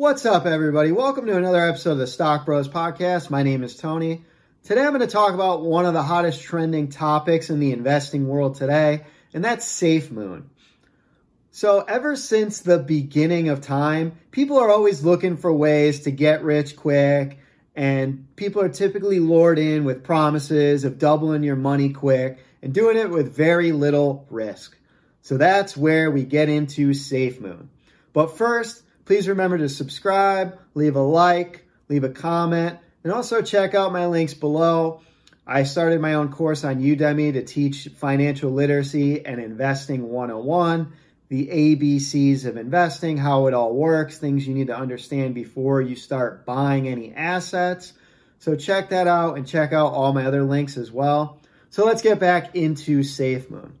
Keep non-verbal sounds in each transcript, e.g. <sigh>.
What's up, everybody? Welcome to another episode of the Stock Bros Podcast. My name is Tony. Today I'm going to talk about one of the hottest trending topics in the investing world today, and that's SafeMoon. So, ever since the beginning of time, people are always looking for ways to get rich quick, and people are typically lured in with promises of doubling your money quick and doing it with very little risk. So, that's where we get into SafeMoon. But first, Please remember to subscribe, leave a like, leave a comment, and also check out my links below. I started my own course on Udemy to teach financial literacy and investing 101, the ABCs of investing, how it all works, things you need to understand before you start buying any assets. So check that out and check out all my other links as well. So let's get back into SafeMoon.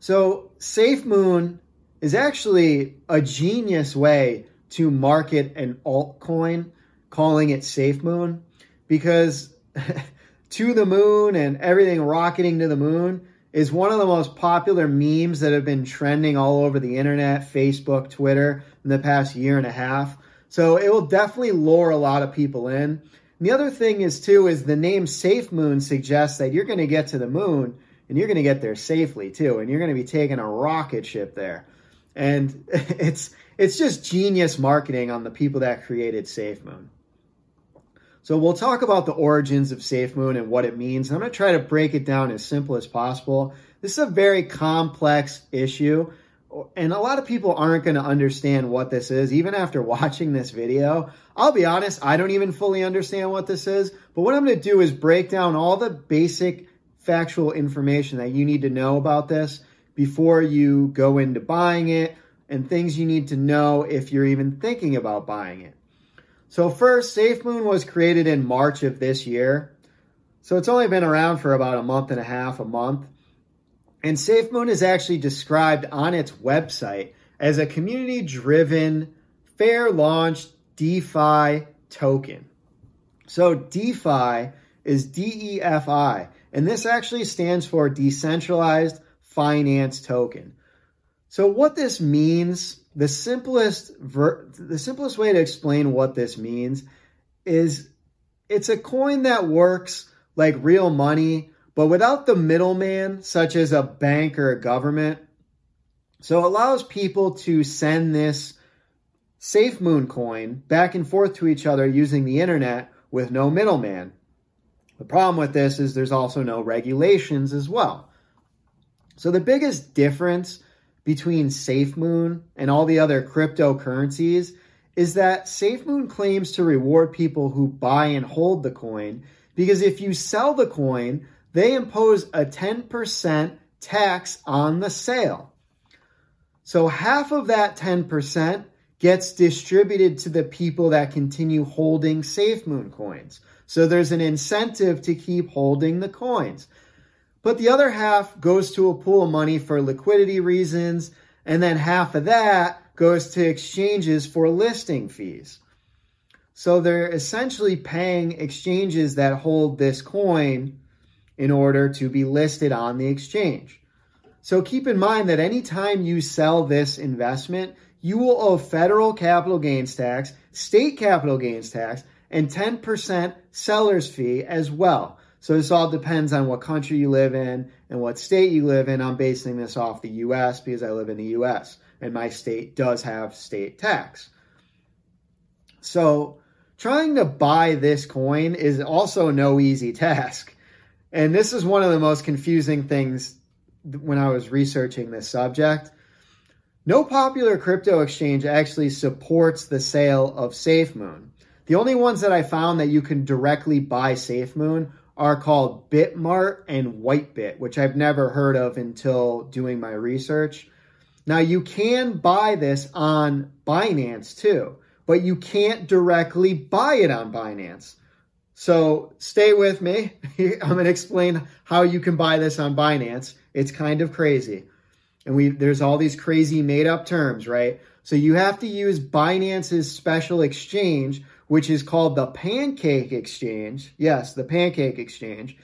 So SafeMoon is actually a genius way to market an altcoin, calling it SafeMoon, because <laughs> to the moon and everything rocketing to the moon is one of the most popular memes that have been trending all over the internet, Facebook, Twitter in the past year and a half. So it will definitely lure a lot of people in. And the other thing is too is the name Safe Moon suggests that you're going to get to the moon and you're going to get there safely too, and you're going to be taking a rocket ship there and <laughs> it's it's just genius marketing on the people that created SafeMoon. So we'll talk about the origins of SafeMoon and what it means. I'm going to try to break it down as simple as possible. This is a very complex issue, and a lot of people aren't going to understand what this is even after <laughs> watching this video. I'll be honest, I don't even fully understand what this is, but what I'm going to do is break down all the basic factual information that you need to know about this before you go into buying it and things you need to know if you're even thinking about buying it. So, first, SafeMoon was created in March of this year. So, it's only been around for about a month and a half, a month. And SafeMoon is actually described on its website as a community driven, fair launch DeFi token. So, DeFi is D E F I, and this actually stands for Decentralized finance token. So what this means, the simplest ver- the simplest way to explain what this means is it's a coin that works like real money, but without the middleman such as a bank or a government. So it allows people to send this SafeMoon coin back and forth to each other using the internet with no middleman. The problem with this is there's also no regulations as well. So the biggest difference between SafeMoon and all the other cryptocurrencies is that SafeMoon claims to reward people who buy and hold the coin because if you sell the coin, they impose a 10% tax on the sale. So half of that 10% gets distributed to the people that continue holding SafeMoon coins. So there's an incentive to keep holding the coins but the other half goes to a pool of money for liquidity reasons, and then half of that goes to exchanges for listing fees. So they're essentially paying exchanges that hold this coin in order to be listed on the exchange. So keep in mind that anytime you sell this investment, you will owe federal capital gains tax, state capital gains tax, and 10% seller's fee as well. So this all depends on what country you live in and what state you live in. I'm basing this off the US because I live in the US and my state does have state tax. So trying to buy this coin is also no easy task. And this is one of the most confusing things when I was researching this subject. No popular crypto exchange actually supports the sale of SafeMoon. The only ones that I found that you can directly buy SafeMoon are called Bitmart and Whitebit, which I've never heard of until doing my research. Now, you can buy this on Binance too, but you can't directly buy it on Binance. So stay with me. <laughs> I'm going to explain how you can buy this on Binance. It's kind of crazy. And we there's all these crazy made up terms, right? So you have to use Binance's special exchange, which is called the Pancake Exchange. Yes, the Pancake Exchange.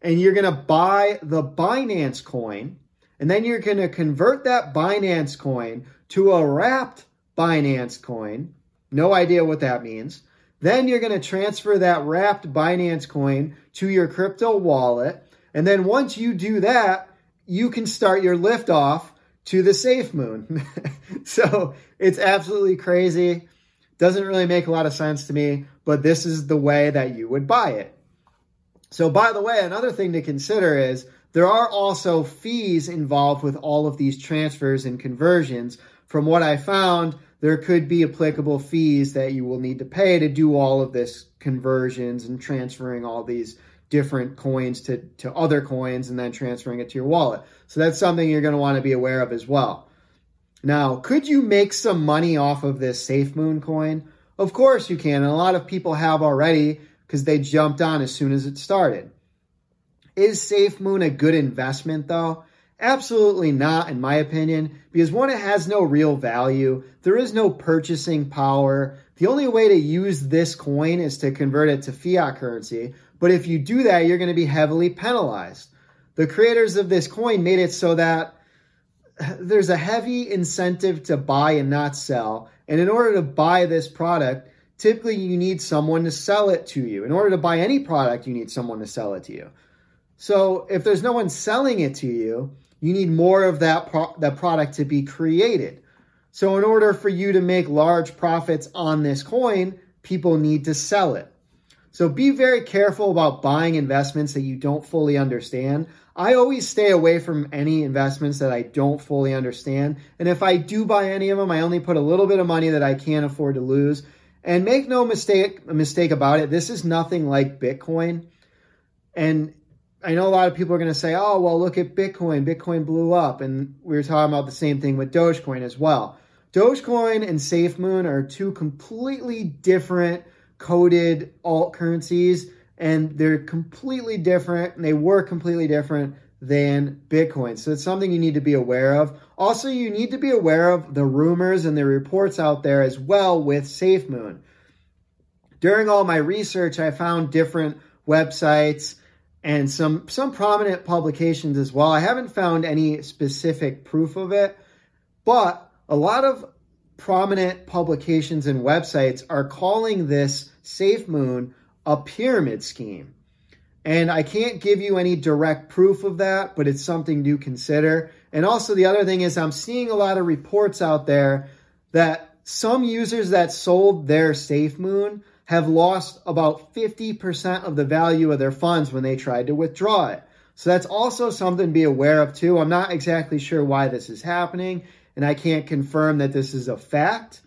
And you're going to buy the Binance coin, and then you're going to convert that Binance coin to a wrapped Binance coin, No idea what that means. Then you're going to transfer that wrapped Binance coin to your crypto wallet. And then once you do that, you can start your liftoff to the safe moon. <laughs> so it's absolutely crazy. Doesn't really make a lot of sense to me, but this is the way that you would buy it. So, by the way, another thing to consider is there are also fees involved with all of these transfers and conversions. From what I found, there could be applicable fees that you will need to pay to do all of this conversions and transferring all these different coins to, to other coins and then transferring it to your wallet. So that's something you're going to want to be aware of as well. Now, could you make some money off of this SafeMoon coin? Of course you can, and a lot of people have already because they jumped on as soon as it started. Is SafeMoon a good investment though? Absolutely not, in my opinion, because one, it has no real value. There is no purchasing power. The only way to use this coin is to convert it to fiat currency. But if you do that, you're going to be heavily penalized. The creators of this coin made it so that there's a heavy incentive to buy and not sell. And in order to buy this product, typically you need someone to sell it to you. In order to buy any product, you need someone to sell it to you. So if there's no one selling it to you, you need more of that pro- that product to be created. So in order for you to make large profits on this coin, people need to sell it. So be very careful about buying investments that you don't fully understand. I always stay away from any investments that I don't fully understand. And if I do buy any of them, I only put a little bit of money that I can't afford to lose. And make no mistake mistake about it, this is nothing like Bitcoin. And I know a lot of people are going to say, "Oh, well, look at Bitcoin. Bitcoin blew up." And we were talking about the same thing with Dogecoin as well. Dogecoin and SafeMoon are two completely different coded alt currencies and they're completely different and they were completely different than Bitcoin. So it's something you need to be aware of. Also, you need to be aware of the rumors and the reports out there as well with SafeMoon. During all my research, I found different websites and some some prominent publications as well. I haven't found any specific proof of it, but a lot of prominent publications and websites are calling this SafeMoon a pyramid scheme. And I can't give you any direct proof of that, but it's something to consider. And also, the other thing is, I'm seeing a lot of reports out there that some users that sold their SafeMoon have lost about 50% of the value of their funds when they tried to withdraw it. So that's also something to be aware of too. I'm not exactly sure why this is happening, and I can't confirm that this is a fact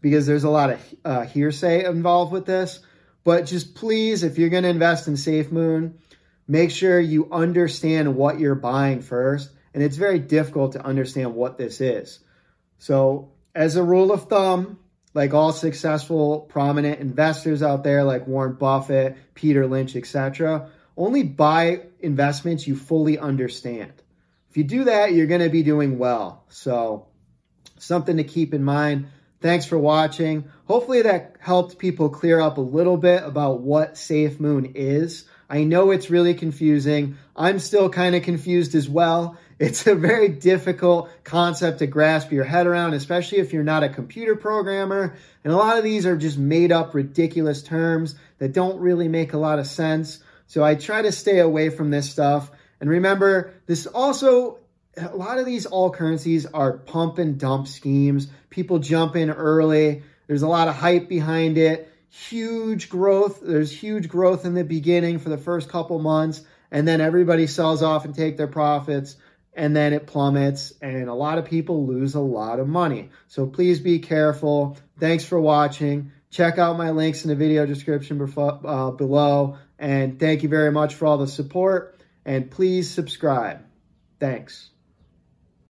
because there's a lot of uh, hearsay involved with this. But just please, if you're going to invest in SafeMoon, make sure you understand what you're buying first. And it's very difficult to understand what this is. So, as a rule of thumb, like all successful prominent investors out there like Warren Buffett, Peter Lynch, etc., only buy investments you fully understand. If you do that, you're going to be doing well. So, something to keep in mind. Thanks for watching. Hopefully that helped people clear up a little bit about what Safe Moon is. I know it's really confusing. I'm still kind of confused as well. <laughs> It's a very difficult concept to grasp your head around, especially if you're not a computer programmer. And a lot of these are just made up ridiculous terms that don't really make a lot of sense. So I try to stay away from this stuff. And remember, this also a lot of these alt currencies are pump and dump schemes. People jump in early. There's a lot of hype behind it. Huge growth. There's huge growth in the beginning for the first couple months, and then everybody sells off and take their profits, and then it plummets, and a lot of people lose a lot of money. So please be careful. Thanks for watching. Check out my links in the video description uh, below, and thank you very much for all the support. And please subscribe. Thanks.